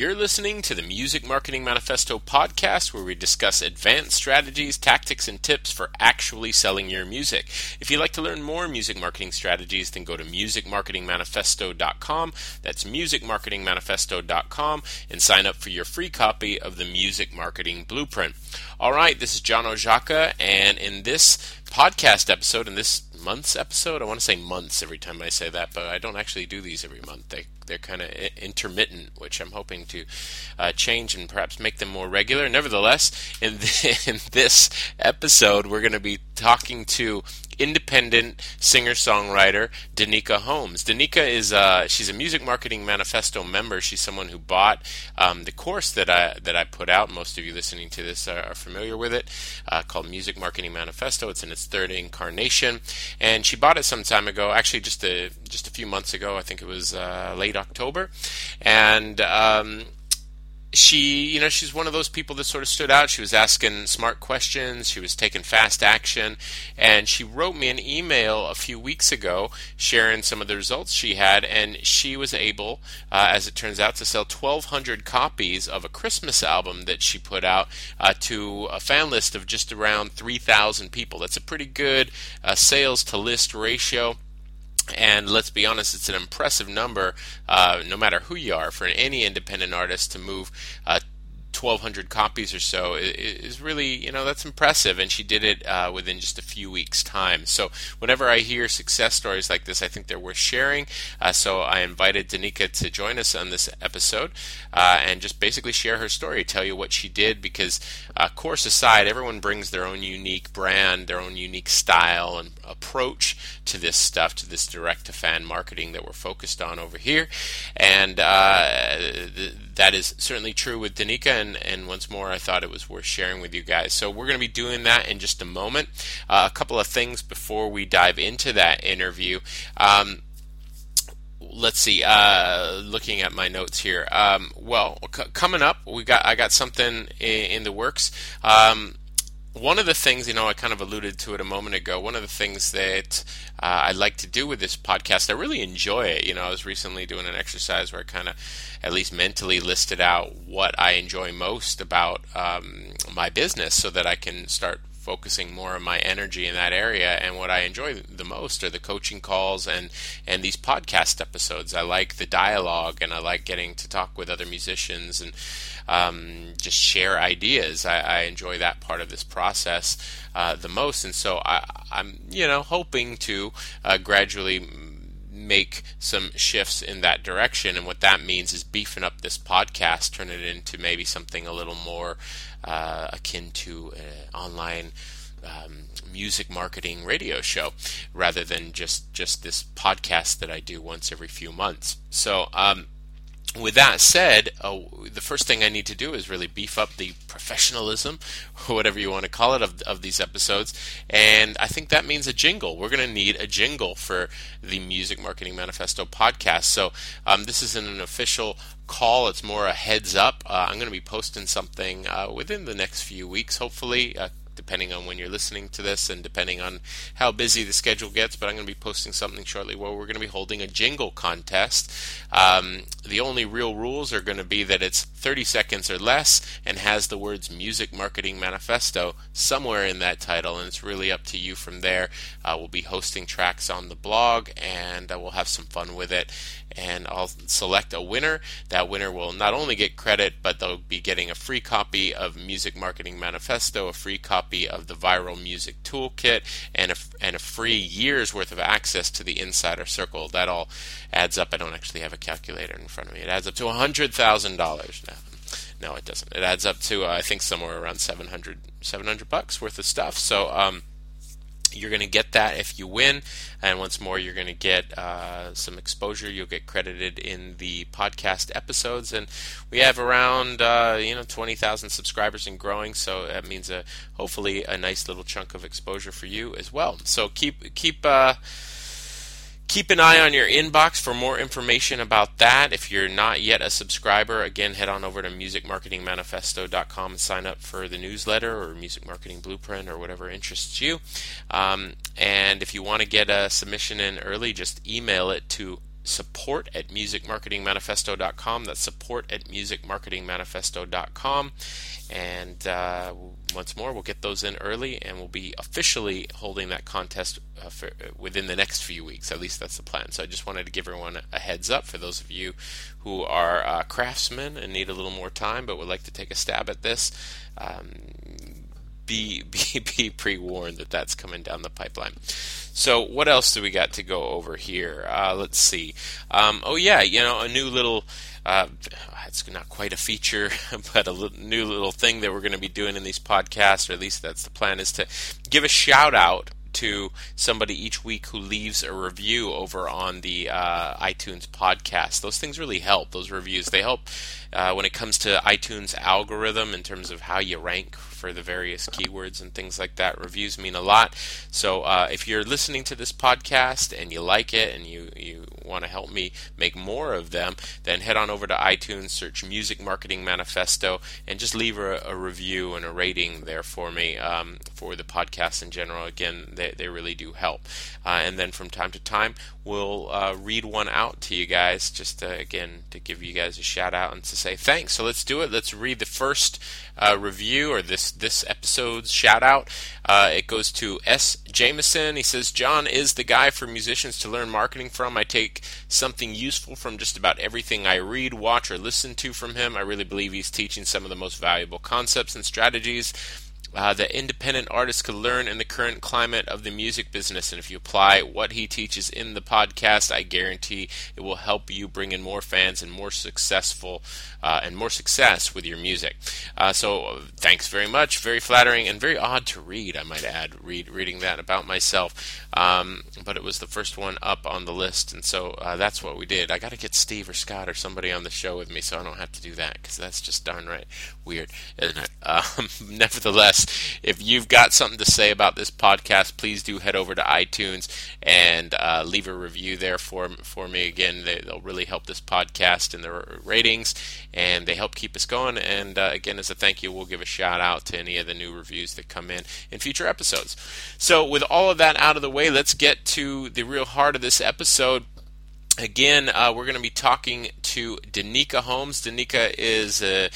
You're listening to the Music Marketing Manifesto podcast, where we discuss advanced strategies, tactics, and tips for actually selling your music. If you'd like to learn more music marketing strategies, then go to musicmarketingmanifesto.com. That's musicmarketingmanifesto.com and sign up for your free copy of the Music Marketing Blueprint. All right, this is John Oszajca, and in this podcast episode, in this month's episode, I want to say months every time I say that, but I don't actually do these every month. They they're kind of intermittent, which I'm hoping to uh, change and perhaps make them more regular. Nevertheless, in, the, in this episode, we're going to be talking to independent singer-songwriter Danika Holmes. Danika is uh, she's a Music Marketing Manifesto member. She's someone who bought um, the course that I that I put out. Most of you listening to this are, are familiar with it, uh, called Music Marketing Manifesto. It's in its third incarnation, and she bought it some time ago. Actually, just a just a few months ago. I think it was uh, late October, and um, she, you know, she's one of those people that sort of stood out. She was asking smart questions, she was taking fast action, and she wrote me an email a few weeks ago sharing some of the results she had, and she was able, uh, as it turns out, to sell 1,200 copies of a Christmas album that she put out uh, to a fan list of just around 3,000 people. That's a pretty good uh, sales to list ratio. And let's be honest, it's an impressive number, uh, no matter who you are, for any independent artist to move uh, 1,200 copies or so is really, you know, that's impressive. And she did it uh, within just a few weeks' time. So whenever I hear success stories like this, I think they're worth sharing. Uh, so I invited Danika to join us on this episode uh, and just basically share her story, tell you what she did. Because, uh, course aside, everyone brings their own unique brand, their own unique style and approach to this stuff, to this direct to fan marketing that we're focused on over here. And uh, th- that is certainly true with Danika, and, and once more, I thought it was worth sharing with you guys. So we're going to be doing that in just a moment. Uh, a couple of things before we dive into that interview. Um, let's see. Uh, looking at my notes here. Um, well, c- coming up, we got I got something in, in the works. Um, one of the things, you know, I kind of alluded to it a moment ago. One of the things that uh, I like to do with this podcast, I really enjoy it. You know, I was recently doing an exercise where I kind of, at least mentally, listed out what I enjoy most about um, my business, so that I can start focusing more of my energy in that area. And what I enjoy the most are the coaching calls and and these podcast episodes. I like the dialogue, and I like getting to talk with other musicians and um, just share ideas. I, I, enjoy that part of this process uh, the most, and so I, am you know hoping to uh, gradually make some shifts in that direction. And what that means is beefing up this podcast, turn it into maybe something a little more uh, akin to an online. Um, music marketing radio show rather than just just this podcast that I do once every few months. So um, with that said, uh, the first thing I need to do is really beef up the professionalism, whatever you want to call it, of, of these episodes. And I think that means a jingle. We're going to need a jingle for the Music Marketing Manifesto podcast. So um, this isn't an official call, it's more a heads up. Uh, I'm going to be posting something uh, within the next few weeks, hopefully, uh, depending on when you're listening to this and depending on how busy the schedule gets. But I'm going to be posting something shortly where we're going to be holding a jingle contest. Um, the only real rules are going to be that it's 30 seconds or less and has the words Music Marketing Manifesto somewhere in that title, and it's really up to you from there. Uh, we'll be hosting tracks on the blog and uh, we'll have some fun with it and I'll select a winner. That winner will not only get credit, but they'll be getting a free copy of Music Marketing Manifesto, a free copy of the Viral Music Toolkit, and a, and a free year's worth of access to the Insider Circle. That all adds up. I don't actually have a calculator in front of me. It adds up to $100,000 now. No, it doesn't. It adds up to uh, I think somewhere around 700, 700 bucks worth of stuff. So um, you're going to get that if you win. And once more, you're going to get uh, some exposure. You'll get credited in the podcast episodes. And we have around, uh, you know, 20,000 subscribers and growing. So that means a, hopefully a nice little chunk of exposure for you as well. So keep, keep, uh, Keep an eye on your inbox for more information about that. If you're not yet a subscriber, again, head on over to musicmarketingmanifesto.com and sign up for the newsletter or Music Marketing Blueprint or whatever interests you. Um, and if you want to get a submission in early, just email it to support at musicmarketingmanifesto.com. That's support at musicmarketingmanifesto.com. And uh, once more, we'll get those in early and we'll be officially holding that contest uh, for, uh, within the next few weeks. At least that's the plan. So I just wanted to give everyone a heads up for those of you who are uh, craftsmen and need a little more time but would like to take a stab at this. Um, be, be, be pre warned that that's coming down the pipeline. So, what else do we got to go over here? Uh, let's see. Um, oh, yeah, you know, a new little. Uh, it's not quite a feature, but a little, new little thing that we're going to be doing in these podcasts, or at least that's the plan, is to give a shout out to somebody each week who leaves a review over on the uh, iTunes podcast. Those things really help. Those reviews they help uh, when it comes to iTunes algorithm in terms of how you rank for the various keywords and things like that. Reviews mean a lot. So uh, if you're listening to this podcast and you like it and you, you want to help me make more of them, then head on over to iTunes, search Music Marketing Manifesto, and just leave a, a review and a rating there for me um, for the podcast in general. Again, they, they really do help. Uh, and then from time to time, we'll uh, read one out to you guys, just to, again to give you guys a shout out and to say thanks. So let's do it. Let's read the first uh, review or this this episode's shout out. Uh, it goes to S. Jameson. He says, John is the guy for musicians to learn marketing from. I take something useful from just about everything I read, watch, or listen to from him. I really believe he's teaching some of the most valuable concepts and strategies uh, that independent artists could learn in the current climate of the music business. And if you apply what he teaches in the podcast, I guarantee it will help you bring in more fans and more successful uh, and more success with your music. Uh, so thanks very much. Very flattering and very odd to read. I might add, read reading that about myself. Um, but it was the first one up on the list, and so uh, that's what we did. I got to get Steve or Scott or somebody on the show with me, so I don't have to do that because that's just darn right weird, isn't it? Um, nevertheless, if you've got something to say about this podcast, please do head over to iTunes and uh, leave a review there for for me. Again, they, will really help this podcast and the ratings, and they help keep us going. And uh, again, as a thank you, we'll give a shout out to any of the new reviews that come in in future episodes. So, with all of that out of the way, let's get to the real heart of this episode. Again, uh, we're going to be talking to Danika Holmes. Danika is a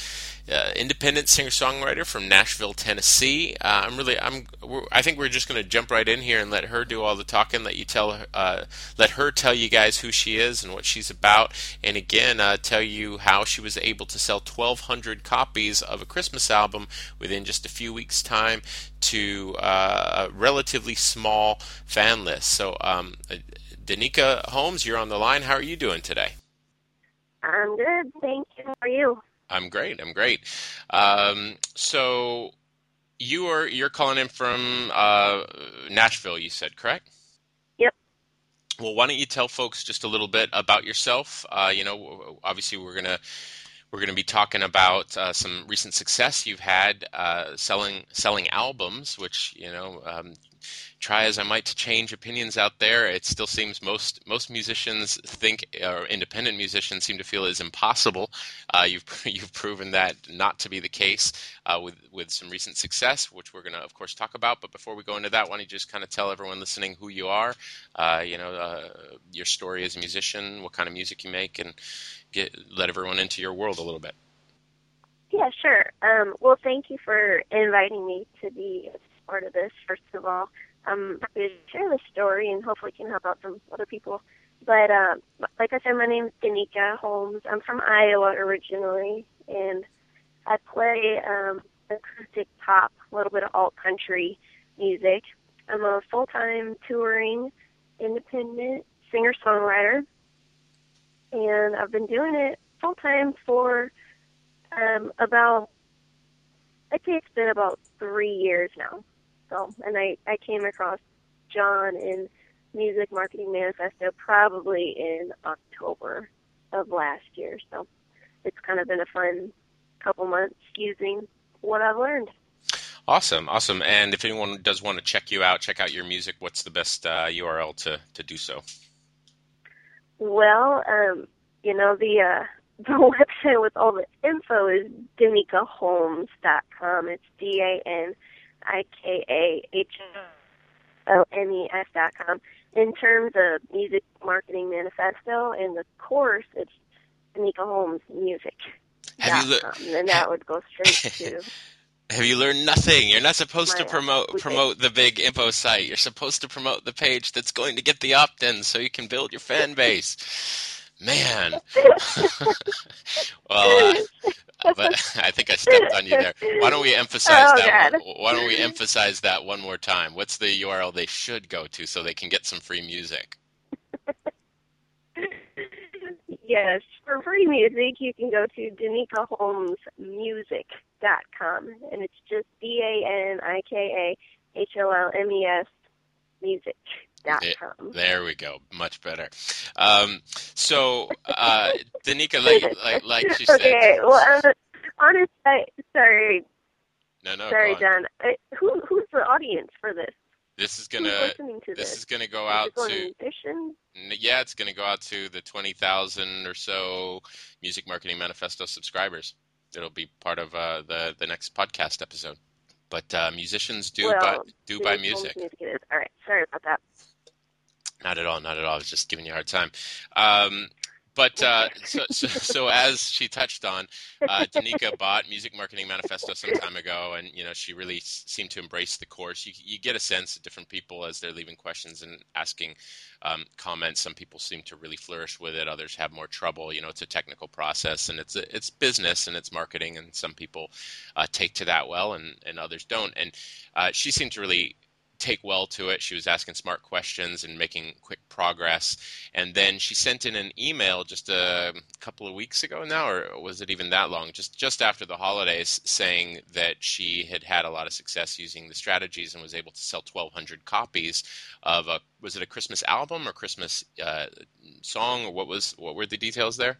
uh, independent singer-songwriter from Nashville, Tennessee. Uh, I'm really, I'm, I think we're just going to jump right in here and let her do all the talking. Let you tell, uh, let her tell you guys who she is and what she's about, and again, uh, tell you how she was able to sell 1,200 copies of a Christmas album within just a few weeks' time to uh, a relatively small fan list. So, um, Danika Holmes, you're on the line. How are you doing today? I'm good, thank you. How are you? I'm great. I'm great. Um, so you are you're calling in from uh, Nashville. You said correct? Yep. Well, why don't you tell folks just a little bit about yourself? Uh, you know, obviously we're gonna we're going to be talking about uh, some recent success you've had uh, selling selling albums, which you know um, try as I might to change opinions out there, it still seems most most musicians think, or independent musicians seem to feel is impossible. Uh, you've you've proven that not to be the case uh, with with some recent success, which we're going to of course talk about. But before we go into that, why don't you just kind of tell everyone listening who you are, uh, you know, uh, your story as a musician, what kind of music you make, and get let everyone into your world a little bit. Yeah, sure. Um, well, thank you for inviting me to be part of this. First of all, I'm happy to share this story and hopefully can help out some other people. But uh, like I said, my name's Danika Holmes. I'm from Iowa originally, and I play um, acoustic pop, a little bit of alt country music. I'm a full-time touring independent singer-songwriter, and I've been doing it full-time for um, about, I'd say it's been about three years now. So, and I, I came across John in Music Marketing Manifesto probably in October of last year. So it's kind of been a fun couple months using what I've learned. Awesome, awesome. And if anyone does want to check you out, check out your music, what's the best uh, URL to, to do so? Well, um, you know, the uh, the website with all the info is danikaholmes.com. It's D A N I K A H O M E S dot com. in terms of music marketing manifesto and the course, it's Danika Holmes Music. Have you le- and that would go straight to. Have you learned nothing? You're not supposed to uh, promote application. promote the big info site. You're supposed to promote the page that's going to get the opt-ins so you can build your fan base. Man. well, uh, but I think I stepped on you there. Why don't we emphasize Oh, that? God. Why don't we emphasize that one more time? What's the URL they should go to so they can get some free music? yes, for free music, you can go to DanikaHolmesMusic.com, and it's just D A N I K A H O L M E S There we go. Much better. Um, so, uh, Danika, like, like, like she said, okay, well, um, honest, I, sorry, no, no, sorry, go on. John. I, who, who's the audience for this? This is gonna to this this? is gonna go out going to musicians? Yeah, it's going to go out to the 20,000 or so Music Marketing Manifesto subscribers. It'll be part of uh, the the next podcast episode. But uh, musicians do Well, buy, do buy music. music it is. All right, sorry about that. Not at all, not at all. I was just giving you a hard time. Um, but uh, so, so, so as she touched on, uh, Danika bought Music Marketing Manifesto some time ago, and you know she really s- seemed to embrace the course. You, you get a sense of different people as they're leaving questions and asking um, comments. Some people seem to really flourish with it; others have more trouble. You know, it's a technical process, and it's a, it's business and it's marketing, and some people uh, take to that well, and and others don't. And uh, she seemed to really take well to it. She was asking smart questions and making quick progress. And then she sent in an email just a couple of weeks ago now, or was it even that long? Just just after the holidays, saying that she had had a lot of success using the strategies and was able to sell 1,200 copies of a was it a Christmas album or Christmas uh, song or what was what were the details there?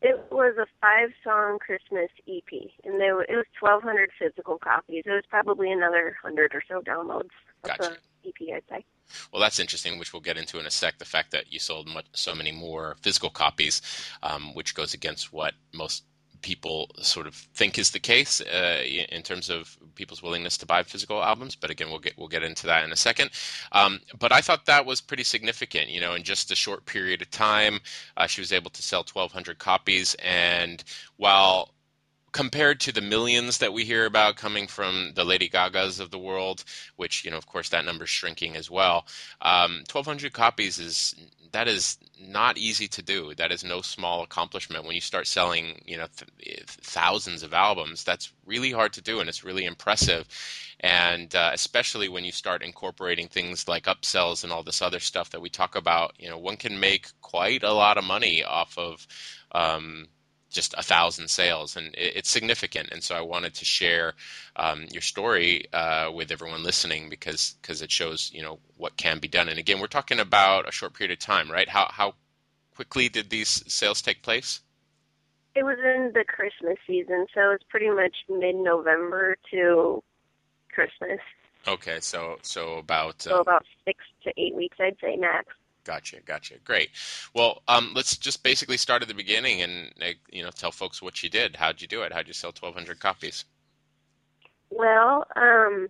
It was a five-song Christmas EP, and there it was 1,200 physical copies. It was probably another hundred or so downloads Gotcha. EP, I'd say. Well, that's interesting, which we'll get into in a sec. The fact that you sold much, so many more physical copies, um, which goes against what most people sort of think is the case uh, in terms of people's willingness to buy physical albums. But again, we'll get we'll get into that in a second. Um, but I thought that was pretty significant. You know, in just a short period of time, uh, she was able to sell 1,200 copies, and while compared to the millions that we hear about coming from the Lady Gagas of the world, which you know, of course, that number's shrinking as well. Um, 1,200 copies is that is not easy to do. That is no small accomplishment. When you start selling, you know, th- thousands of albums, that's really hard to do, and it's really impressive. And uh, especially when you start incorporating things like upsells and all this other stuff that we talk about, you know, one can make quite a lot of money off of. Um, just a thousand sales, and it, it's significant. And so I wanted to share um, your story uh, with everyone listening because because it shows you know what can be done. And again, we're talking about a short period of time, right? How how quickly did these sales take place? It was in the Christmas season, so it's pretty much mid-November to Christmas. Okay, so so about So uh, about six to eight weeks, I'd say max. Gotcha, gotcha. Great. Well, um, let's just basically start at the beginning and uh, you know tell folks what you did. How'd you do it? How'd you sell 1,200 copies? Well, um,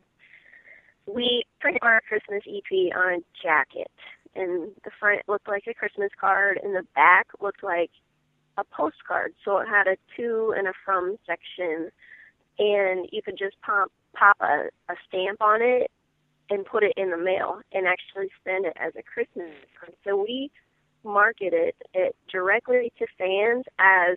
we printed our Christmas EP on a jacket, and the front looked like a Christmas card, and the back looked like a postcard. So it had a to and a from section, and you could just pop pop a, a stamp on it and put it in the mail, and actually send it as a Christmas card. So we marketed it directly to fans as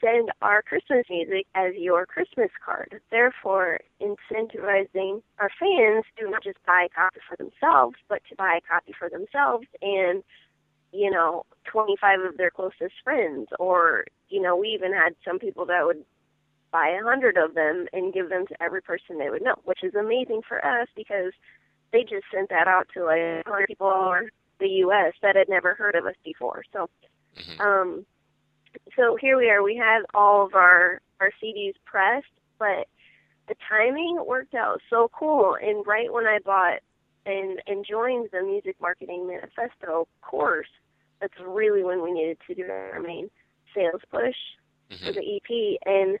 send our Christmas music as your Christmas card. Therefore, incentivizing our fans to not just buy a copy for themselves, but to buy a copy for themselves and, you know, 25 of their closest friends. Or, you know, we even had some people that would buy a 100 of them and give them to every person they would know, which is amazing for us because they just sent that out to like 100 people all over the U.S. that had never heard of us before. So, Mhm. um, so here we are. We had all of our our CDs pressed, but the timing worked out so cool. And right when I bought and and joined the Music Marketing Manifesto course, that's really when we needed to do our main sales push for Mhm. the EP. And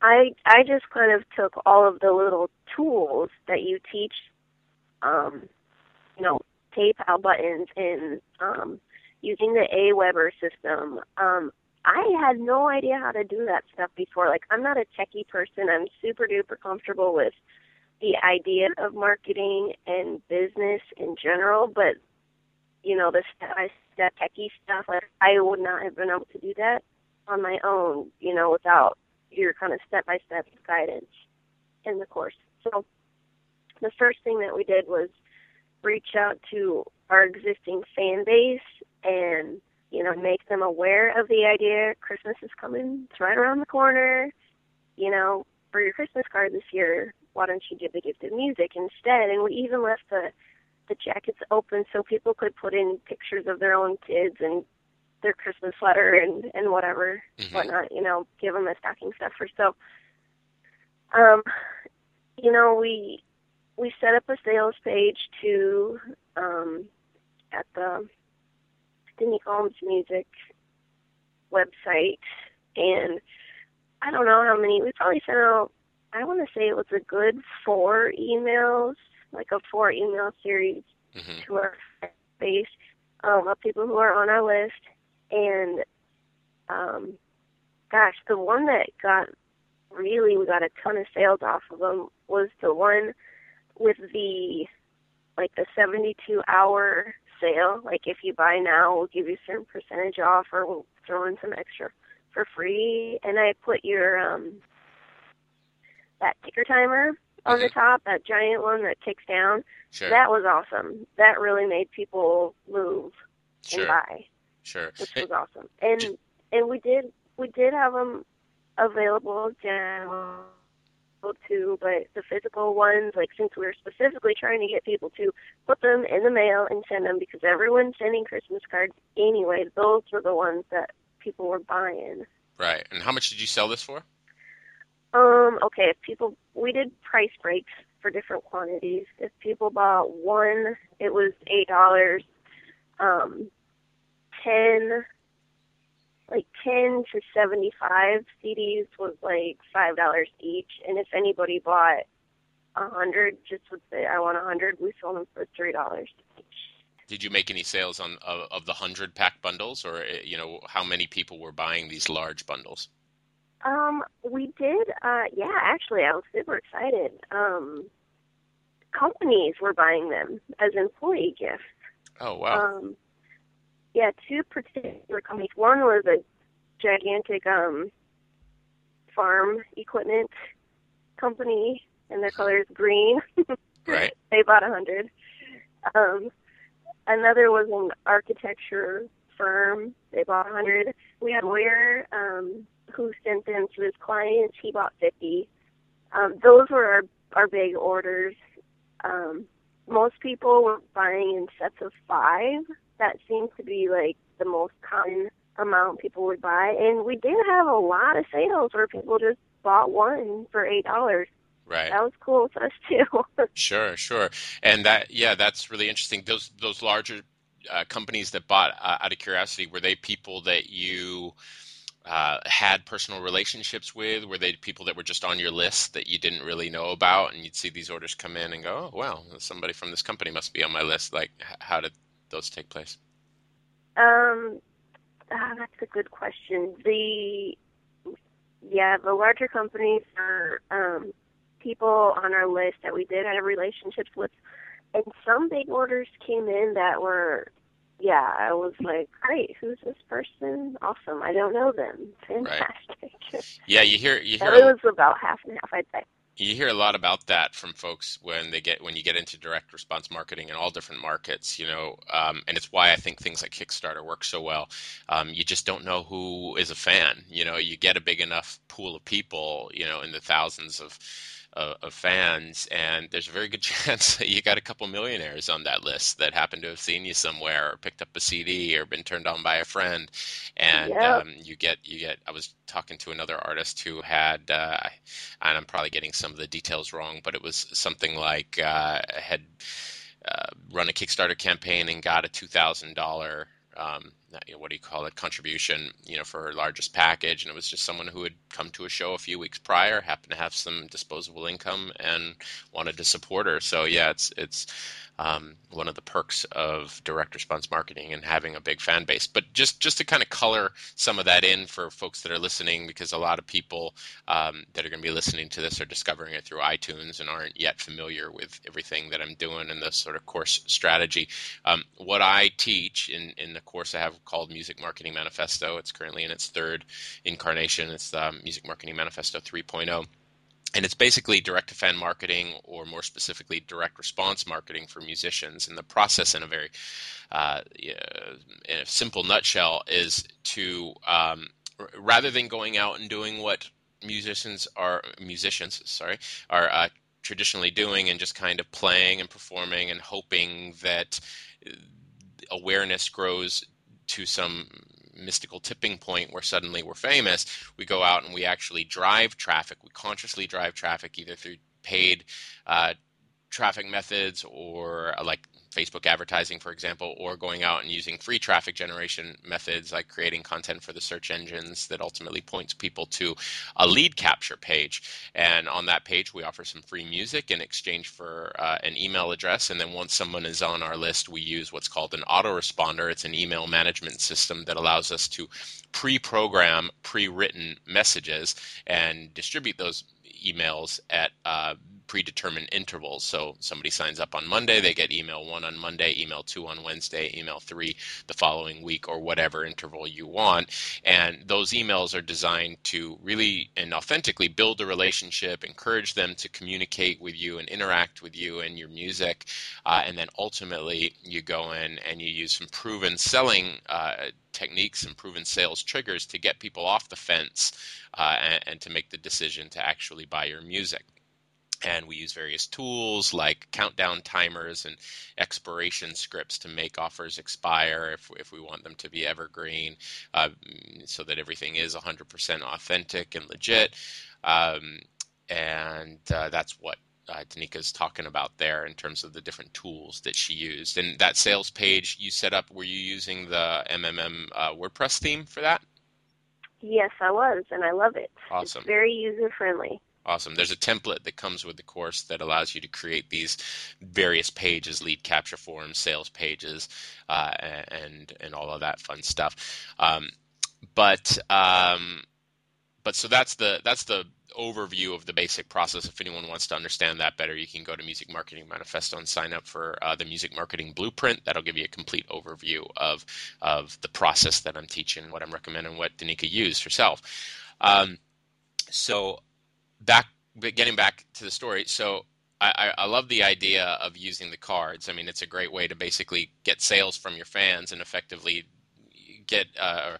I I just kind of took all of the little tools that you teach, um, you know, PayPal buttons and um, using the Aweber system. Um, I had no idea how to do that stuff before. Like, I'm not a techie person. I'm super duper comfortable with the idea of marketing and business in general, but you know, the step by step techie stuff, like I would not have been able to do that on my own, you know, without your kind of step by step guidance in the course. So the first thing that we did was reach out to our existing fan base and you know make them aware of the idea christmas is coming it's right around the corner. You know for your christmas card this year why don't you give the gift of music instead? And we even left the the jackets open so people could put in pictures of their own kids and their christmas letter and and whatever mm-hmm. whatnot you know give them a stocking stuffer. So um you know we we set up a sales page to um, at the Danika Holmes Music website, and I don't know how many. We probably sent out. I want to say it was a good four emails, like a four email series mm-hmm. to our base um, of people who are on our list, and um, gosh, the one that got really we got a ton of sales off of them was the one with the like the 72 hour sale. Like if you buy now, we'll give you a certain percentage off, or we'll throw in some extra for free. And I put your um that ticker timer on mm-hmm. the top, that giant one that ticks down. Sure. That was awesome. That really made people move sure. and buy. Sure. Which was awesome. And and we did we did have them available down to, but the physical ones, like since we were specifically trying to get people to put them in the mail and send them because everyone's sending Christmas cards anyway, those were the ones that people were buying. Right. And how much did you sell this for? Um, okay, if people we did price breaks for different quantities. If people bought one, it was eight dollars. Um, ten like 10 to 75 CDs was like $5 each. And if anybody bought a 100, just would say, I want a 100, we sold them for $3 each. Did you make any sales on of, of the 100 pack bundles or, eh, you know, how many people were buying these large bundles? Um, we did, uh, yeah, actually, I was super excited. Um, companies were buying them as employee gifts. Oh, wow. Um, yeah, two particular companies. One was a gigantic um, farm equipment company, and their color is green. right. They bought a hundred. Um, another was an architecture firm. They bought a hundred. We had a lawyer um, who sent them to his clients. He bought fifty. Um, those were our our big orders. Um, most people were buying in sets of five that seems to be like the most common amount people would buy. And we did have a lot of sales where people just bought one for eight dollars. Right. That was cool to us too. sure, sure. And that yeah, that's really interesting. Those those larger uh, companies that bought uh, out of curiosity were they people that you uh, had personal relationships with? Were they people that were just on your list that you didn't really know about, and you'd see these orders come in and go, "Oh, well, somebody from this company must be on my list." Like, how did those take place? Um, ah, that's a good question. The yeah, the larger companies are um, people on our list that we did have relationships with, and some big orders came in that were yeah, I was like, great, who's this person? Awesome. I don't know them. Fantastic. Right. Yeah, you hear you hear. It was about half and half, I'd say you hear a lot about that from folks when they get when you get into direct response marketing in all different markets you know um, and it's why i think things like kickstarter work so well. Um, you just don't know who is a fan you know you get a big enough pool of people you know in the thousands of of, of fans, and there's a very good chance that you got a couple millionaires on that list that happen to have seen you somewhere or picked up a CD or been turned on by a friend, and yep. um, you get you get. I was talking to another artist who had, uh, and I'm probably getting some of the details wrong, but it was something like uh, had uh, run a Kickstarter campaign and got a two thousand um, what do you call it contribution you know for her largest package and it was just someone who had come to a show a few weeks prior happened to have some disposable income and wanted to support her so yeah it's it's um, one of the perks of direct response marketing and having a big fan base. But just just to kind of color some of that in for folks that are listening, because a lot of people um, that are going to be listening to this are discovering it through iTunes and aren't yet familiar with everything that I'm doing and the sort of course strategy. Um, what I teach in in the course I have called Music Marketing Manifesto. It's currently in its third incarnation. It's the Music Marketing Manifesto 3.0 and it's basically direct to fan marketing or more specifically direct response marketing for musicians and the process in a very uh, in a simple nutshell is to um, r- rather than going out and doing what musicians are musicians sorry are uh, traditionally doing and just kind of playing and performing and hoping that awareness grows to some mystical tipping point where suddenly we're famous, we go out and we actually drive traffic. We consciously drive traffic either through paid uh, traffic methods or uh, like Facebook advertising, for example, or going out and using free traffic generation methods like creating content for the search engines that ultimately points people to a lead capture page. And on that page, we offer some free music in exchange for uh, an email address. And then once someone is on our list, we use what's called an autoresponder. It's an email management system that allows us to pre program pre written messages and distribute those emails at uh, predetermined intervals. So somebody signs up on Monday, they get email one on Monday, email two on Wednesday, email three the following week, or whatever interval you want. And those emails are designed to really and authentically build a relationship, encourage them to communicate with you and interact with you and your music. Uh, and then ultimately, you go in and you use some proven selling. Uh, techniques and proven sales triggers to get people off the fence uh, and, and, to make the decision to actually buy your music and we use various tools like countdown timers and expiration scripts to make offers expire if, if we want them to be evergreen uh, so that everything is 100% authentic and legit um, and uh, that's what uh, Danika's talking about there in terms of the different tools that she used. And that sales page you set up, were you using the MMM uh, WordPress theme for that? Yes, I was, and I love it. Awesome. It's very user friendly. Awesome. There's a template that comes with the course that allows you to create these various pages, lead capture forms, sales pages, uh, and and all of that fun stuff. Um, but um, but so that's the that's the overview of the basic process. If anyone wants to understand that better, you can go to Music Marketing Manifesto and sign up for uh, the Music Marketing Blueprint. That'll give you a complete overview of of the process that I'm teaching, what I'm recommending, what Danika used herself. Um, so back getting back to the story so I, I, love the idea of using the cards. I mean it's a great way to basically get sales from your fans and effectively get uh,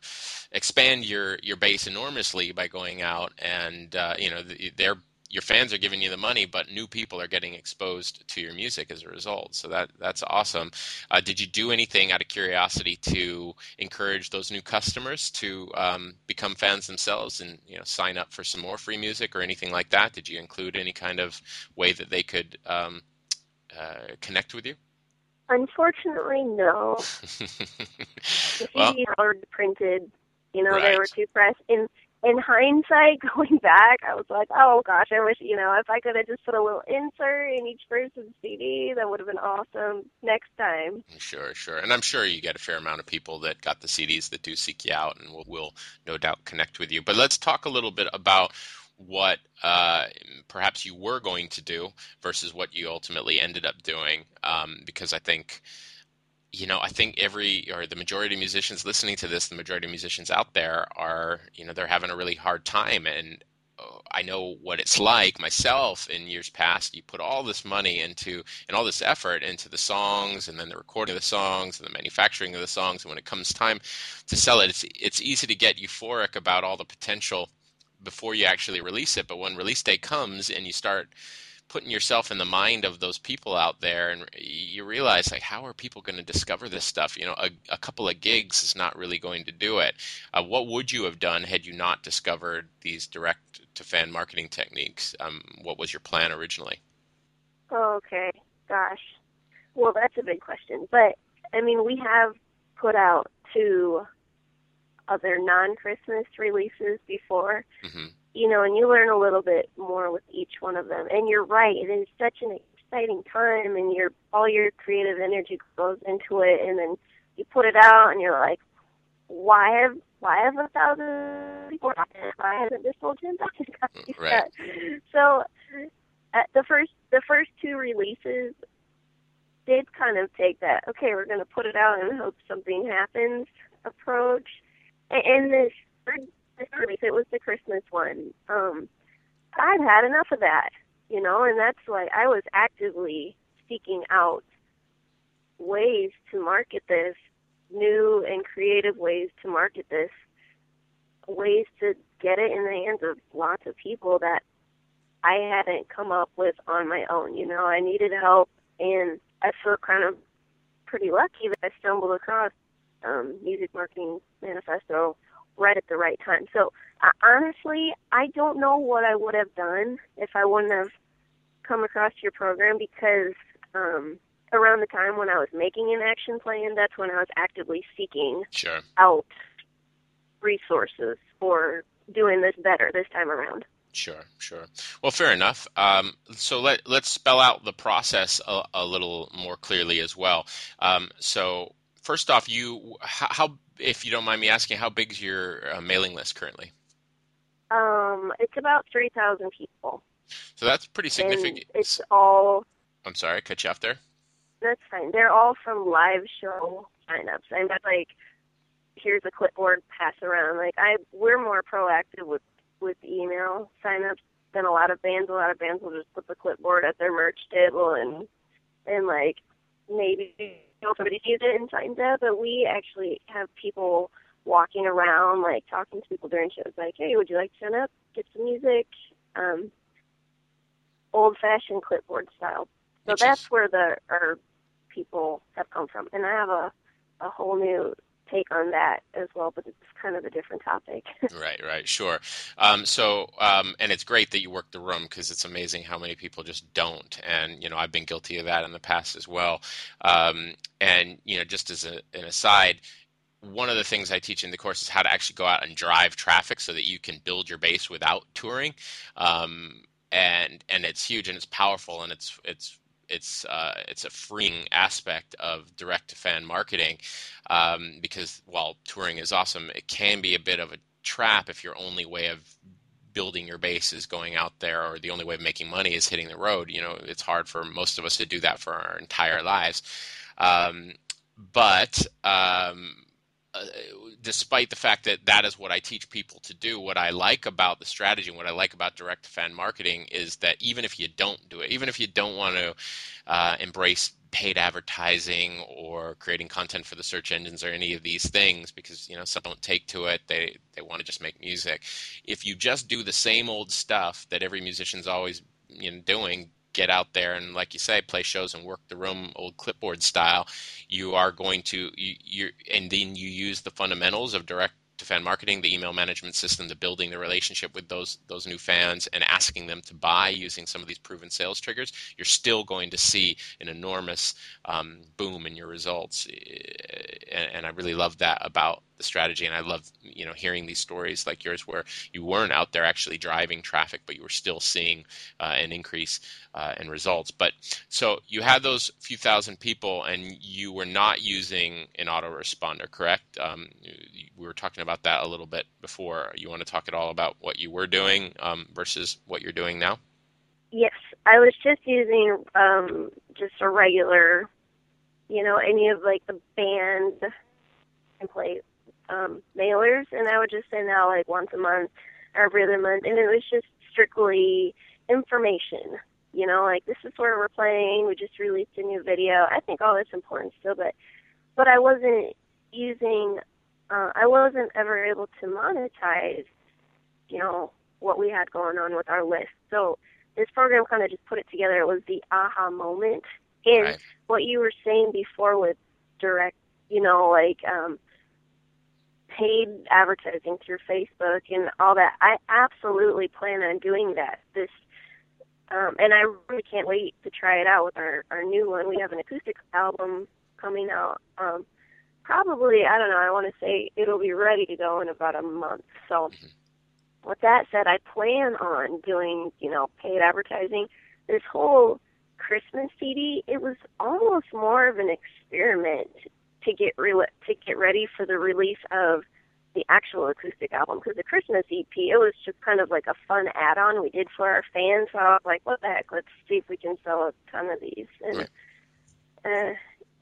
expand your your base enormously by going out and uh, you know they're your fans are giving you the money, but new people are getting exposed to your music as a result. So that that's awesome. Uh, did you do anything out of curiosity to encourage those new customers to um, become fans themselves and you know sign up for some more free music or anything like that? Did you include any kind of way that they could um, uh, connect with you? Unfortunately, no. the well, CDs were printed. You know, right. they were too pressed. In in hindsight, going back, I was like, oh gosh, I wish, you know, if I could have just put a little insert in each person's CD, that would have been awesome next time. Sure, sure. And I'm sure you get a fair amount of people that got the CDs that do seek you out and will, will no doubt connect with you. But let's talk a little bit about what uh, perhaps you were going to do versus what you ultimately ended up doing, um, because I think you know, I think every or the majority of musicians listening to this, the majority of musicians out there are, you know, they're having a really hard time. And uh, I know what it's like myself in years past. You put all this money into and all this effort into the songs, and then the recording of the songs, and the manufacturing of the songs. And when it comes time to sell it, it's it's easy to get euphoric about all the potential before you actually release it. But when release day comes and you start putting yourself in the mind of those people out there and you realize like how are people going to discover this stuff? You know a, a, couple of gigs is not really going to do it. Uh, what would you have done had you not discovered these direct to fan marketing techniques? Um, what was your plan originally? Okay gosh. Well that's a big question but i mean we have put out two other non-Christmas releases before. hmm You know, and you learn a little bit more with each one of them. And you're right; it is such an exciting time, and your all your creative energy goes into it, and then you put it out, and you're like, why have why have a thousand people Why hasn't this sold ten thousand copies Right. yet? So, at the first the first two releases did kind of take that. Okay, we're going to put it out and hope something happens. Approach, and, and this third release, it was the Christmas one. Um, I'd had enough of that, you know, and that's why I was actively seeking out ways to market this new and creative ways to market this, ways to get it in the hands of lots of people that I hadn't come up with on my own. You know, I needed help, and I feel kind of pretty lucky that I stumbled across um, Music Marketing Manifesto right at the right time. So uh, honestly, I don't know what I would have done if I wouldn't have come across your program because um, around the time when I was making an action plan, that's when I was actively seeking Sure. out resources for doing this better this time around. Sure, sure. Well, fair enough. Um, so let let's spell out the process a, a little more clearly as well. Um, so first off, you how, how, if you don't mind me asking, how big is your uh, mailing list currently? Um, it's about three thousand people, So that's pretty significant. and it's all I'm sorry, I cut you off there. that's fine. They're all from live show signups. I'm not like here's a clipboard pass around. Like I, we're more proactive with with email signups than a lot of bands. A lot of bands will just put the clipboard at their merch table and and like maybe know, somebody sees it and signs up. But we actually have people walking around, like talking to people during shows, like, hey, would you like to sign up, get some music? Um, old fashioned clipboard style. So Which that's is- where the our people have come from, and I have a a whole new take on that as well, but it's kind of a different topic. Right, right, sure. Um, so, um, and it's great that you work the room because it's amazing how many people just don't. And you know, I've been guilty of that in the past as well. Um, and you know, just as a, an aside, one of the things I teach in the course is how to actually go out and drive traffic so that you can build your base without touring. Um, and and it's huge and it's powerful and it's it's it's uh, it's a freeing aspect of direct to fan marketing um, because while touring is awesome, it can be a bit of a trap if your only way of building your base is going out there or the only way of making money is hitting the road. You know, it's hard for most of us to do that for our entire lives. Um, but um, despite the fact that that is what I teach people to do, what I like about the strategy and what I like about direct to fan marketing is that even if you don't do it, even if you don't want to uh, embrace paid advertising or creating content for the search engines or any of these things because you know some don't take to it they they want to just make music. If you just do the same old stuff that every musician's always you know doing get out there and like you say play shows and work the room old clipboard style you are going to you, you're and then you use the fundamentals of direct to fan marketing the email management system the building the relationship with those those new fans and asking them to buy using some of these proven sales triggers you're still going to see an enormous um, boom in your results. And, and i really love that about the strategy and i love you know hearing these stories like yours where you weren't out there actually driving traffic but you were still seeing uh, an increase uh, in results. But so you had those few thousand people and you were not using an autoresponder correct? Um, we were talking about that a little bit before. You want to talk at all about what you were doing um, versus what you're doing now? Yes, I was just using um, just a regular, you know, any of like the band template um, mailers, and I would just send out like once a month or every other month, and it was just strictly information. You know, like this is where we're playing. We just released a new video. I think all that's important still, but but I wasn't using. Uh, I wasn't ever able to monetize. You know what we had going on with our list. So this program kind of just put it together. It was the aha moment. And Right. what you were saying before with direct, you know, like um, paid advertising through Facebook and all that, I absolutely plan on doing that. This, um, and I really can't wait to try it out with our our new one. We have an acoustic album coming out um, probably I don't know. I want to say it'll be ready to go in about a month. So, with that said, I plan on doing you know paid advertising. This whole Christmas CD, it was almost more of an experiment to get re- to get ready for the release of the actual acoustic album because the Christmas EP it was just kind of like a fun add-on we did for our fans. So I was like, what the heck? Let's see if we can sell a ton of these. And right. uh,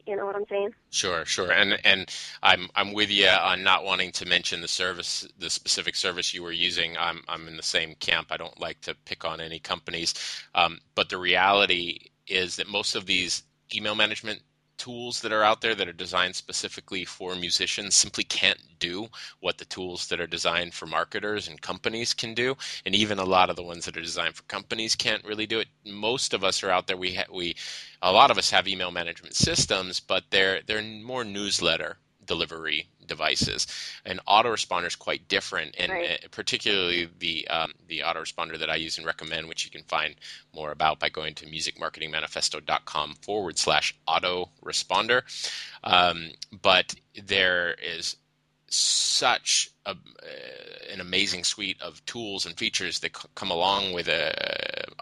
you know what I'm saying? Sure, sure. And and I'm I'm with you on not wanting to mention the service, the specific service you were using. I'm I'm in the same camp. I don't like to pick on any companies, um, but the reality is that most of these email management tools that are out there that are designed specifically for musicians simply can't do what the tools that are designed for marketers and companies can do and even a lot of the ones that are designed for companies can't really do it. Most of us are out there. We ha- we a lot of us have email management systems but they're they're more newsletter delivery devices. An autoresponder is quite different, and right. Uh, particularly the um, the autoresponder that I use and recommend, which you can find more about by going to musicmarketingmanifesto.com forward slash autoresponder. Um, but there is such a, uh, an amazing suite of tools and features that c- come along with a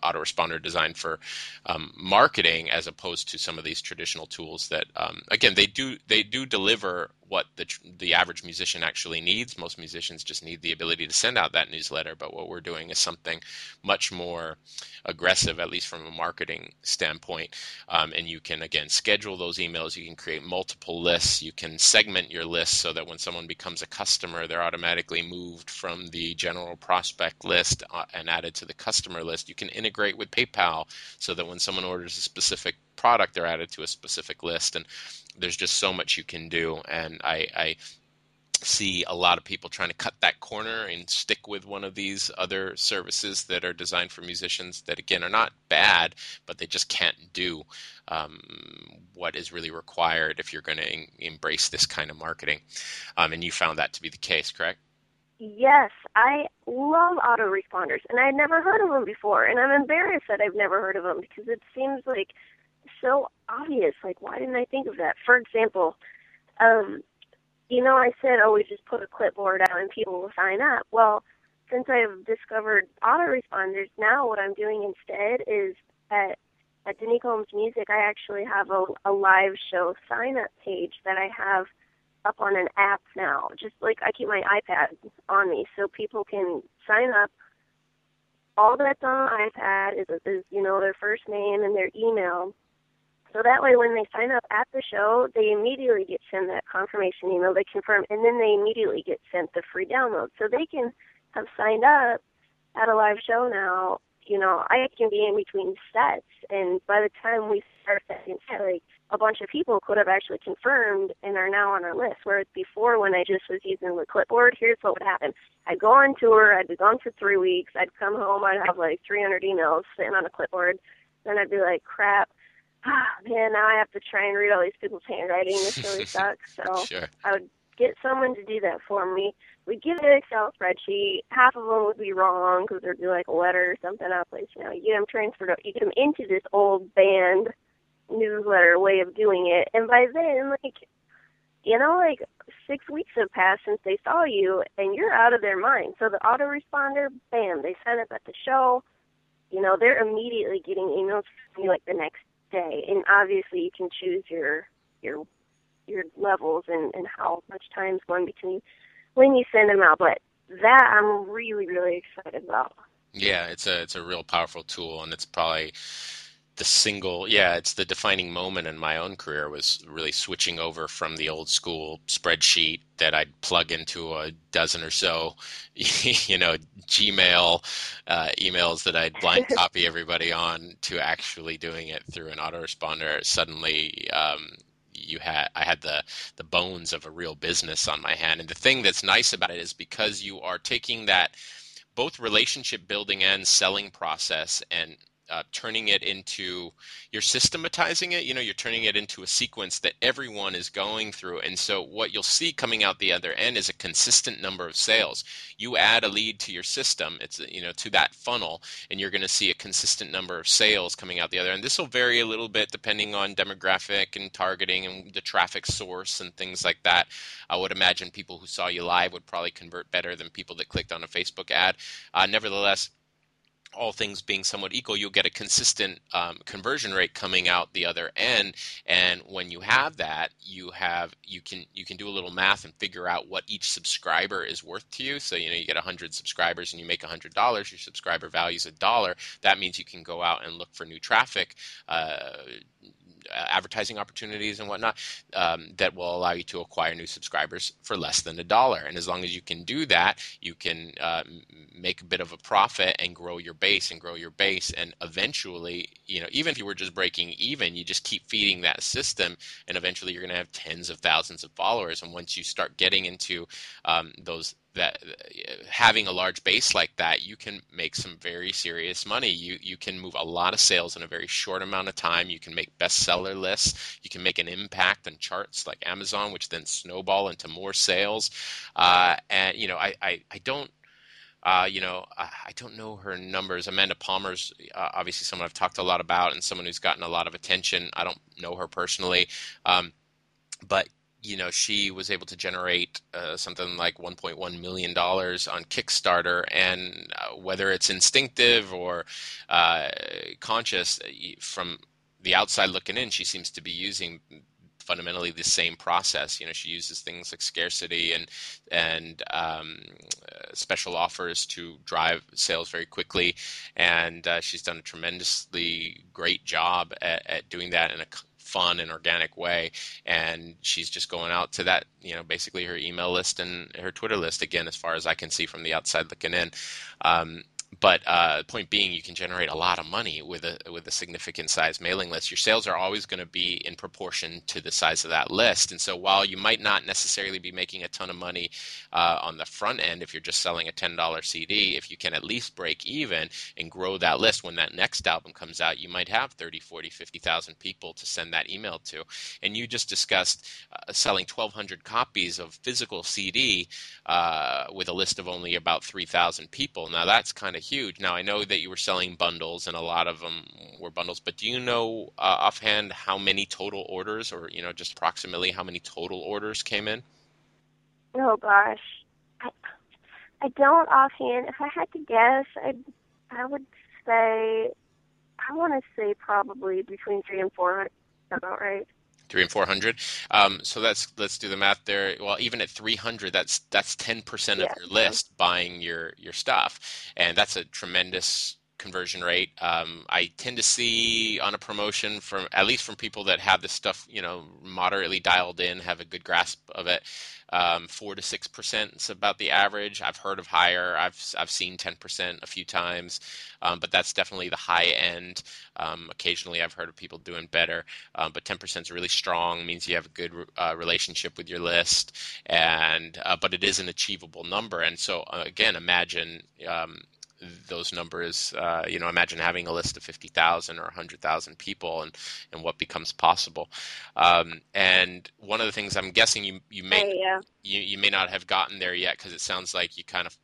autoresponder designed for um, marketing, as opposed to some of these traditional tools that, um, again, they do they do deliver what the the average musician actually needs. Most musicians just need the ability to send out that newsletter, but what we're doing is something much more aggressive, at least from a marketing standpoint. Um, and you can again schedule those emails. You can create multiple lists. You can segment your list so that when someone becomes a customer, they're automatically moved from the general prospect list uh, and added to the customer list. You can integrate with PayPal so that when someone orders a specific product, they're added to a specific list. And there's just so much you can do. And I, I see a lot of people trying to cut that corner and stick with one of these other services that are designed for musicians that again are not bad but they just can't do um, what is really required if you're going to embrace this kind of marketing. Um, and you found that to be the case correct? Yes i love autoresponders and i had never heard of them before and i'm embarrassed that i've never heard of them because it seems like so obvious like why didn't i think of that? For example um you know, I said, oh, we just put a clipboard out and people will sign up. Well, since I've discovered autoresponders, now what I'm doing instead is at at Danika Holmes Music, I actually have a, a live show sign up page that I have up on an app now. Just like I keep my iPad on me so people can sign up. All that's on the iPad is, is you know their first name and their email, so that way, when they sign up at the show, they immediately get sent that confirmation email. They confirm, and then they immediately get sent the free download. So they can have signed up at a live show now. You know, I can be in between sets, and by the time we start second set, like a bunch of people could have actually confirmed and are now on our list. Whereas before, when I just was using the clipboard, here's what would happen: I'd go on tour, I'd be gone for three weeks, I'd come home, I'd have like 300 emails sitting on a clipboard, then I'd be like, crap ah, man, now I have to try and read all these people's handwriting. This really sucks. So sure. I would get someone to do that for me. We'd give an Excel spreadsheet. Half of them would be wrong because there'd be like a letter or something out of place. You know, you get them transferred, you get them into this old band newsletter way of doing it, and by then, like, you know, like six weeks have passed since they saw you, and you're out of their mind. So the autoresponder, bam, they sign up at the show. You know, they're immediately getting emails from you like the next day. And obviously, you can choose your your your levels and and how much time's going between when you send them out. But that I'm really really excited about. Yeah, it's a it's a real powerful tool, and it's probably the single yeah it's the defining moment in my own career was really switching over from the old school spreadsheet that i'd plug into a dozen or so you know gmail uh, emails that i'd blind copy everybody on to actually doing it through an autoresponder. Suddenly um, you had I had the the bones of a real business on my hand. And the thing that's nice about it is because you are taking that both relationship building and selling process and uh, turning it into you're systematizing it you know you're turning it into a sequence that everyone is going through. And so what you'll see coming out the other end is a consistent number of sales. You add a lead to your system it's you know to that funnel and you're going to see a consistent number of sales coming out the other end. This will vary a little bit depending on demographic and targeting and the traffic source and things like that. I would imagine people who saw you live would probably convert better than people that clicked on a facebook ad. Uh, nevertheless all things being somewhat equal, you'll get a consistent um, conversion rate coming out the other end. And when you have that, you have you can you can do a little math and figure out what each subscriber is worth to you. So you know you get hundred subscribers and you make hundred dollars. Your subscriber value is a dollar. That means you can go out and look for new traffic. Uh, advertising opportunities and whatnot um, that will allow you to acquire new subscribers for less than a dollar. And as long as you can do that, you can uh, make a bit of a profit and grow your base and grow your base. And eventually, you know, even if you were just breaking even, you just keep feeding that system, and eventually you're going to have tens of thousands of followers. And once you start getting into um, those that having a large base like that, you can make some very serious money. You you can move a lot of sales in a very short amount of time. You can make bestseller lists. You can make an impact on charts like Amazon, which then snowball into more sales. Uh, and you know, I I, I don't. Uh, you know, I, don't know her numbers. Amanda Palmer's uh, obviously someone I've talked a lot about and someone who's gotten a lot of attention. I don't know her personally, um, but you know she was able to generate uh, something like 1.1 million dollars on Kickstarter, and uh, whether it's instinctive or uh, conscious, uh, from the outside looking in, she seems to be using fundamentally the same process. You know, she uses things like scarcity and and um, uh, special offers to drive sales very quickly, and uh, she's done a tremendously great job at, at doing that in a fun and organic way. And she's just going out to that, you know, basically her email list and her Twitter list again, as far as I can see from the outside looking in. Um, but uh, point being, you can generate a lot of money with a with a significant size mailing list. Your sales are always going to be in proportion to the size of that list. And so, while you might not necessarily be making a ton of money uh, on the front end if you're just selling a ten dollar CD, if you can at least break even and grow that list when that next album comes out, you might have 30, 40, 50,000 people to send that email to. And you just discussed uh, selling 1,200 copies of physical CD uh, with a list of only about 3,000 people. Now that's kind of huge. Now I know that you were selling bundles, and a lot of them were bundles. But do you know uh, offhand how many total orders, or you know, just approximately how many total orders came in? Oh gosh, I, I don't offhand. If I had to guess, I I would say I want to say probably between three and four. About right three and four hundred. Um, so that's let's do the math there. Well, even at three hundred, that's that's ten percent of your list buying your your stuff, and that's a tremendous conversion rate. Um, I tend to see on a promotion from at least from people that have this stuff, you know, moderately dialed in, have a good grasp of it. Um, four to six percent is about the average. I've heard of higher. I've I've seen ten percent a few times, um, but that's definitely the high end. Um, occasionally, I've heard of people doing better, um, but ten percent is really strong. Means you have a good uh, relationship with your list, and uh, but it is an achievable number. And so uh, again, imagine um, those numbers. Uh, you know, imagine having a list of fifty thousand or hundred thousand people, and and what becomes possible. Um, and one of the things I'm guessing you you may oh, yeah. you you may not have gotten there yet because it sounds like you kind of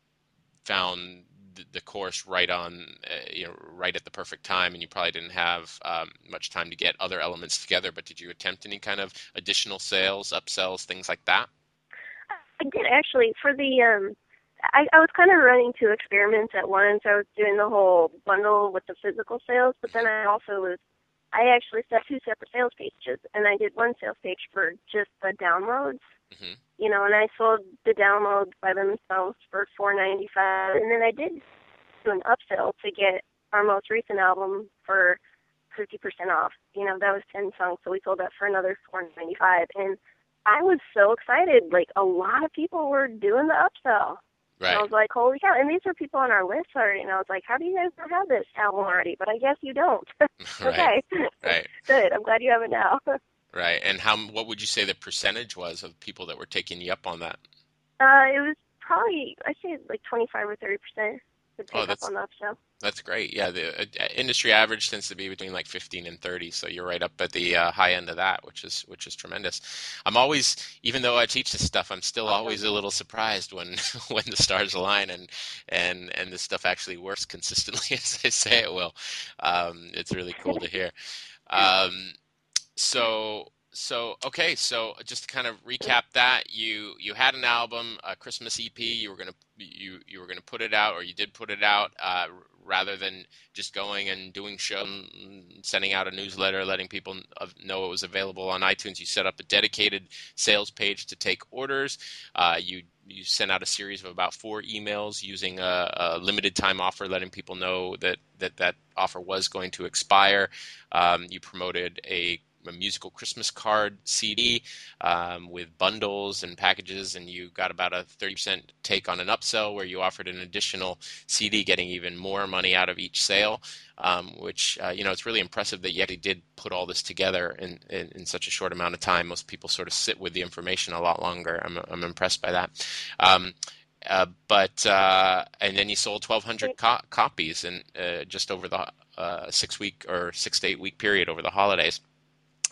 found the, course right on uh, you know right at the perfect time and you probably didn't have um, much time to get other elements together but did you attempt any kind of additional sales upsells things like that i did actually for the um I, I was kind of running two experiments at once. I was doing the whole bundle with the physical sales, but then I also was, I actually set two separate sales pages, and I did one sales page for just the downloads. Mm-hmm. You know, and I sold the downloads by themselves for four ninety five, and then I did do an upsell to get our most recent album for fifty percent off. You know, that was ten songs, so we sold that for another four ninety five, and I was so excited. Like a lot of people were doing the upsell. Right. I was like, holy cow. And these are people on our list already. And I was like, how do you guys not have this album already? But I guess you don't. okay. Right. Good. I'm glad you have it now. right. And how? what would you say the percentage was of people that were taking you up on that? Uh, it was probably, I'd say like 25 or 30%. to pick oh, up on that show. That's great. Yeah, the uh, industry average tends to be between like 15 and 30, so you're right up at the uh, high end of that, which is which is tremendous. I'm always, even though I teach this stuff, I'm still always a little surprised when when the stars align and and and this stuff actually works consistently as they say it will. Um, it's really cool to hear. Um, so so okay so just to kind of recap that you you had an album a christmas ep you were going to you you were to put it out or you did put it out uh, rather than just going and doing show sending out a newsletter letting people know it was available on itunes you set up a dedicated sales page to take orders uh, you you sent out a series of about four emails using a, a, limited time offer, letting people know that that, that offer was going to expire. Um, you promoted a a musical Christmas card CD um, with bundles and packages, and you got about a 30% take on an upsell where you offered an additional CD, getting even more money out of each sale. Um, which uh, you know it's really impressive that you actually did put all this together in, in, in, such a short amount of time. Most people sort of sit with the information a lot longer. I'm, I'm impressed by that. Um, uh, but uh, and then you sold 1,200 co- copies in uh, just over the uh, six week or six to eight week period over the holidays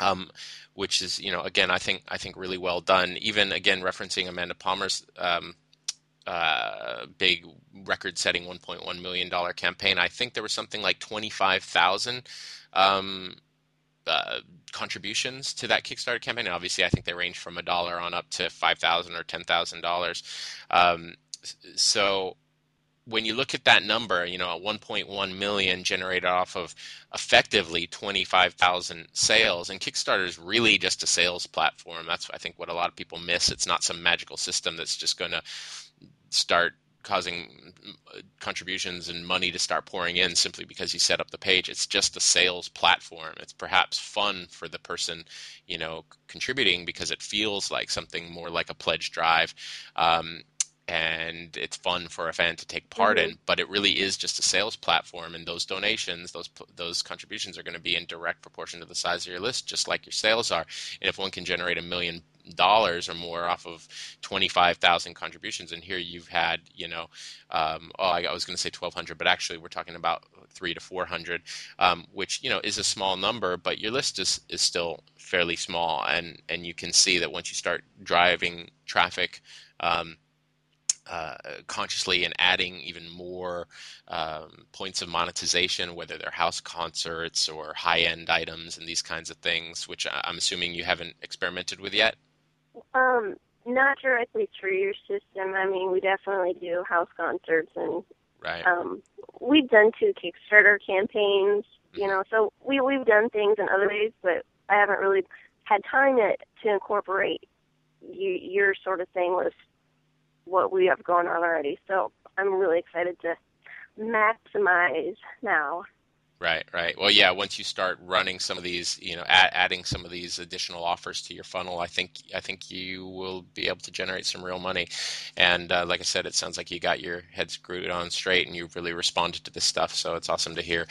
um, which is you know again I think I think really well done. Even again referencing Amanda Palmer's um, uh, big record-setting 1.1 million dollar campaign, I think there was something like 25,000 um, uh, contributions to that Kickstarter campaign. And obviously, I think they range from a dollar on up to five thousand or ten thousand um, dollars. So when you look at that number, you know, 1.1 million generated off of effectively 25,000 sales, and Kickstarter is really just a sales platform. That's I think what a lot of people miss. It's not some magical system that's just going to start causing contributions and money to start pouring in simply because you set up the page. It's just a sales platform. It's perhaps fun for the person, you know, contributing because it feels like something more like a pledge drive. Um, and it's fun for a fan to take part mm-hmm. in but it really is just a sales platform and those donations those those contributions are going to be in direct proportion to the size of your list just like your sales are and if one can generate a million dollars or more off of 25,000 contributions and here you've had you know um, oh I was going to say 1200 but actually we're talking about 3 to 400 um, which you know is a small number but your list is is still fairly small and and you can see that once you start driving traffic um, uh, consciously and adding even more um, points of monetization, whether they're house concerts or high end items and these kinds of things, which I'm assuming you haven't experimented with yet? Um, not directly through your system. I mean, we definitely do house concerts and right. um, we've done two Kickstarter campaigns, mm-hmm. you know, so we, we've done things in other ways, but I haven't really had time yet to incorporate you, your sort of thing with what we have going on already. So I'm really excited to maximize now. Right, right. Well, yeah. Once you start running some of these, you know, add, adding some of these additional offers to your funnel, I think I think you will be able to generate some real money. And uh, like I said, it sounds like you got your head screwed on straight, and you've really responded to this stuff. So it's awesome to hear.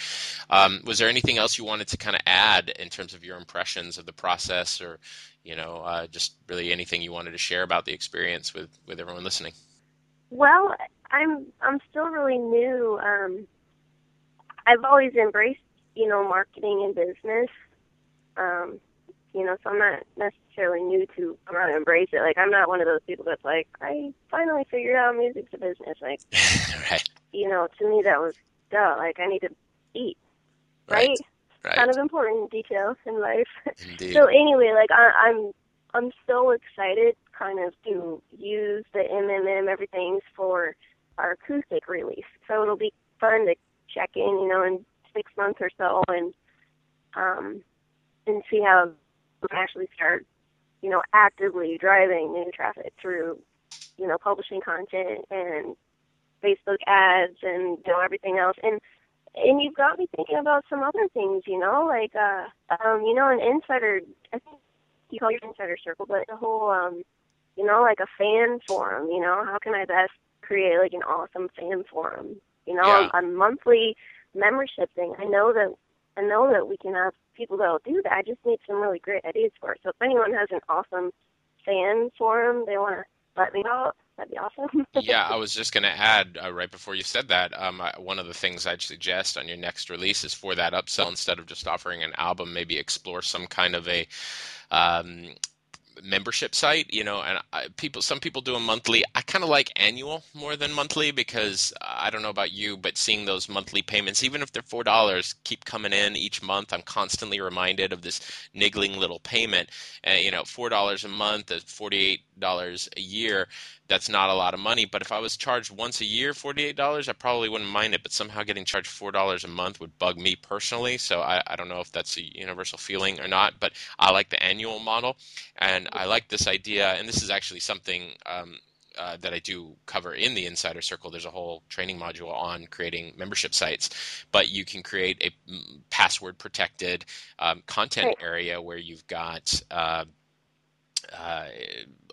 Um, was there anything else you wanted to kind of add in terms of your impressions of the process, or you know, uh, just really anything you wanted to share about the experience with with everyone listening? Well, I'm I'm still really new. Um, I've always embraced, you know, marketing and business. Um, you know, so I'm not necessarily new to I'm not embrace it. Like I'm not one of those people that's like, I finally figured out music's a business. Like right. you know, to me that was duh. Like I need to eat. Right? right? right. Kind of important detail in life. Indeed. so anyway, like I I'm I'm so excited kind of to use the MMM everything's for our acoustic release. So it'll be fun to check in, you know, in six months or so and um and see how we actually start, you know, actively driving new traffic through, you know, publishing content and Facebook ads and you know everything else. And and you've got me thinking about some other things, you know, like uh um, you know, an insider I think you call your insider circle, but the whole um you know, like a fan forum, you know, how can I best create like an awesome fan forum? You know, yeah. a, a monthly membership thing. I know that I know that we can have people that'll do that. I just need some really great ideas for it. So if anyone has an awesome fan forum they want to let me know, that'd be awesome. yeah, I was just going to add uh, right before you said that. Um, I, one of the things I'd suggest on your next release is for that upsell instead of just offering an album, maybe explore some kind of a um, membership site you know and I, people some people do a monthly. I kind of like annual more than monthly because i don't know about you but seeing those monthly payments even if they're four dollars keep coming in each month. I'm constantly reminded of this niggling little payment. Uh, you know four dollars a month at 48 dollars a year that's not a lot of money. But if I was charged once a year $48, I probably wouldn't mind it. But somehow getting charged $4 a month would bug me personally. So I, I don't know if that's a universal feeling or not. But I like the annual model. And I like this idea. And this is actually something um, uh, that I do cover in the Insider Circle. There's a whole training module on creating membership sites, but you can create a mm, password protected um, content right. area where you've got uh, uh,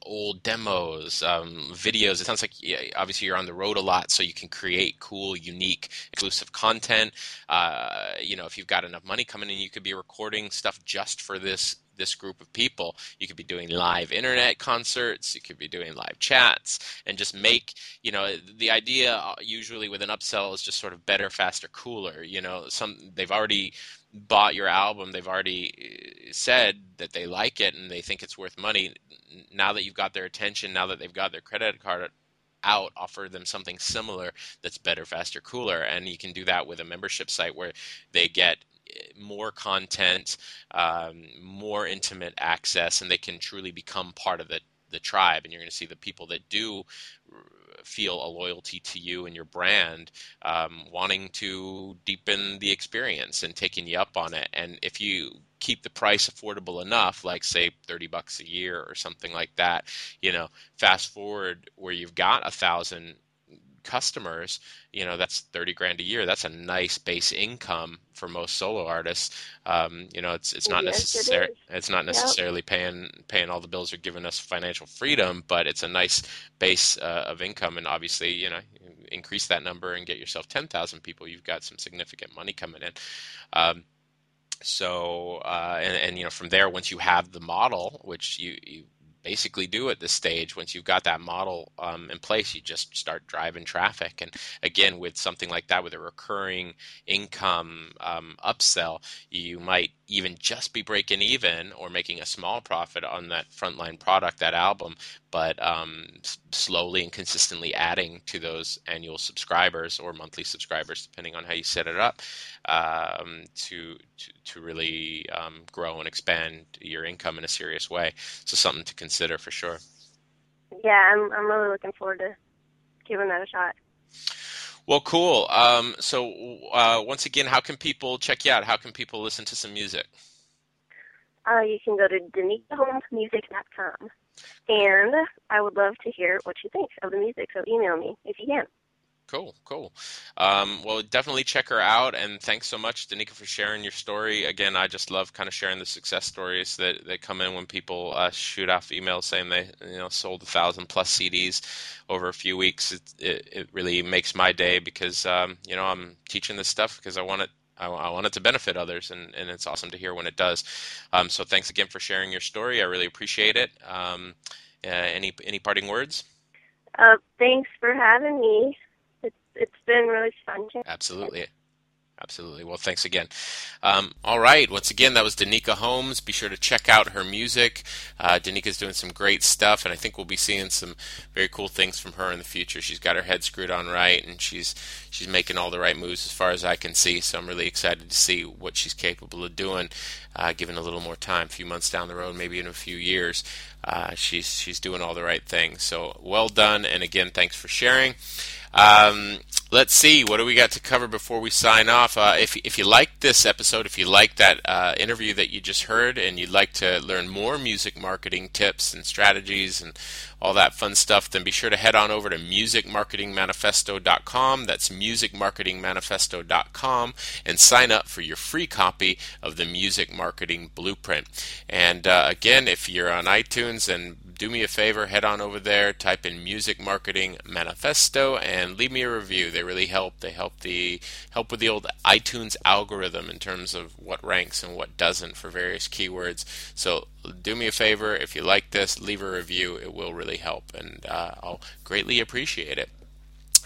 old demos, um, videos. It sounds like yeah, obviously you're on the road a lot, so you can create cool, unique, exclusive content. Uh, you know, if you've got enough money coming in, you could be recording stuff just for this this group of people. You could be doing live internet concerts, you could be doing live chats, and just make, you know, the idea uh, usually with an upsell is just sort of better, faster, cooler. You know, some they've already bought your album, they've already uh, said that they like it and they think it's worth money. Now that you've got their attention, now that they've got their credit card out, offer them something similar that's better, faster, cooler. And you can do that with a membership site where they get more content, um, more intimate access, and they can truly become part of the the tribe. And you're going to see the people that do feel a loyalty to you and your brand, um, wanting to deepen the experience and taking you up on it. And if you keep the price affordable enough, like say 30 bucks a year or something like that, you know, fast forward where you've got a thousand customers, you know, that's 30 grand a year. That's a nice base income for most solo artists. Um, you know, it's it's not yes, necessary it it's not necessarily yep. paying paying all the bills or giving us financial freedom, but it's a nice base uh, of income. And obviously, you know, increase that number and get yourself 10,000 people. You've got some significant money coming in. Um, so uh, and, and, you know from there once you have the model which you, you basically do at this stage once you've got that model um, in place you just start driving traffic. And again with something like that with a recurring income um, upsell you might even just be breaking even or making a small profit on that frontline product, that album, but um, slowly and consistently adding to those annual subscribers or monthly subscribers, depending on how you set it up, um, to, to, to really um, grow and expand your income in a serious way. So something to consider for sure. Yeah, I'm I'm really looking forward to giving that a shot. Well, cool. Um, so, uh, once again, how can people check you out? How can people listen to some music? Uh, you can go to DanikaHolmesMusic.com. And I would love to hear what you think of the music, so email me if you can. Cool, cool. Um, well, definitely check her out, and thanks so much, Danika, for sharing your story. Again, I just love kind of sharing the success stories that, that come in when people uh, shoot off emails saying they you know sold a thousand plus CDs over a few weeks. It, it, it really makes my day because um, you know I'm teaching this stuff because I want it I, I, want it to benefit others, and, and it's awesome to hear when it does. Um, so thanks again for sharing your story. I really appreciate it. Um, uh, any any parting words? Uh, thanks for having me It's it's been really fun. Absolutely. Absolutely. Well, thanks again. Um, all right. Once again, that was Danika Holmes. Be sure to check out her music. Uh, Danika's doing some great stuff, and I think we'll be seeing some very cool things from her in the future. She's got her head screwed on right, and she's she's making all the right moves as far as I can see. So I'm really excited to see what she's capable of doing, uh, given a little more time, a few months down the road, maybe in a few years. Uh, she's she's doing all the right things. So well done, and again, thanks for sharing. Um, let's see, what do we got to cover before we sign off? Uh, if, if you like this episode, if you like that uh, interview that you just heard, and you'd like to learn more music marketing tips and strategies and all that fun stuff, then be sure to head on over to musicmarketingmanifesto.com. That's musicmarketingmanifesto.com and sign up for your free copy of the Music Marketing Blueprint. And uh, again, if you're on iTunes and do me a favor, head on over there, type in Music Marketing Manifesto, and leave me a review. They really help. They help the help with the old iTunes algorithm in terms of what ranks and what doesn't for various keywords. So do me a favor, if you like this, leave a review. It will really help, and uh, I'll greatly appreciate it.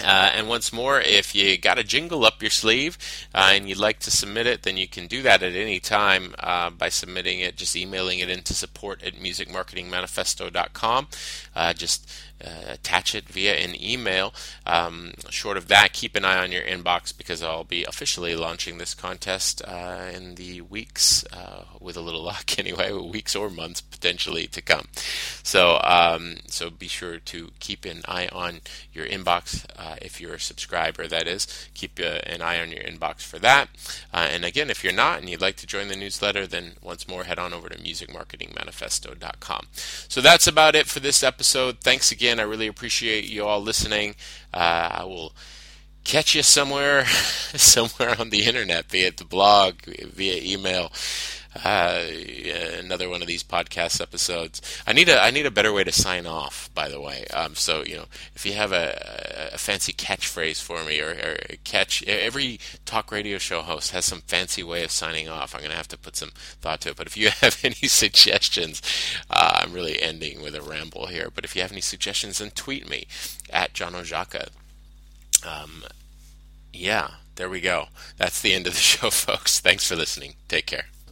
Uh, and once more, if you got a jingle up your sleeve uh, and you'd like to submit it, then you can do that at any time uh, by submitting it, just emailing it into support at musicmarketingmanifesto.com. Uh, just uh, attach it via an email. Um, short of that, keep an eye on your inbox because I'll be officially launching this contest uh, in the weeks, with a little luck anyway, weeks or months potentially to come. So, um, so be sure to keep an eye on your inbox uh, if you're a subscriber. That is, keep uh, an eye on your inbox for that. Uh, and again, if you're not and you'd like to join the newsletter, then once more, head on over to musicmarketingmanifesto.com. So that's about it for this episode. Thanks again I really appreciate you all listening. I will catch you somewhere, somewhere on the internet, be it the blog, via email. Uh, another one of these podcast episodes. I need a I need a better way to sign off. By the way, um, so you know if you have a, a fancy catchphrase for me or, or, catch every talk radio show host has some fancy way of signing off. I'm going to have to put some thought to it. But if you have any suggestions, uh, I'm really ending with a ramble here. But if you have any suggestions, then tweet me at John Oszajca. Um, yeah, there we go. That's the end of the show, folks. Thanks for listening. Take care.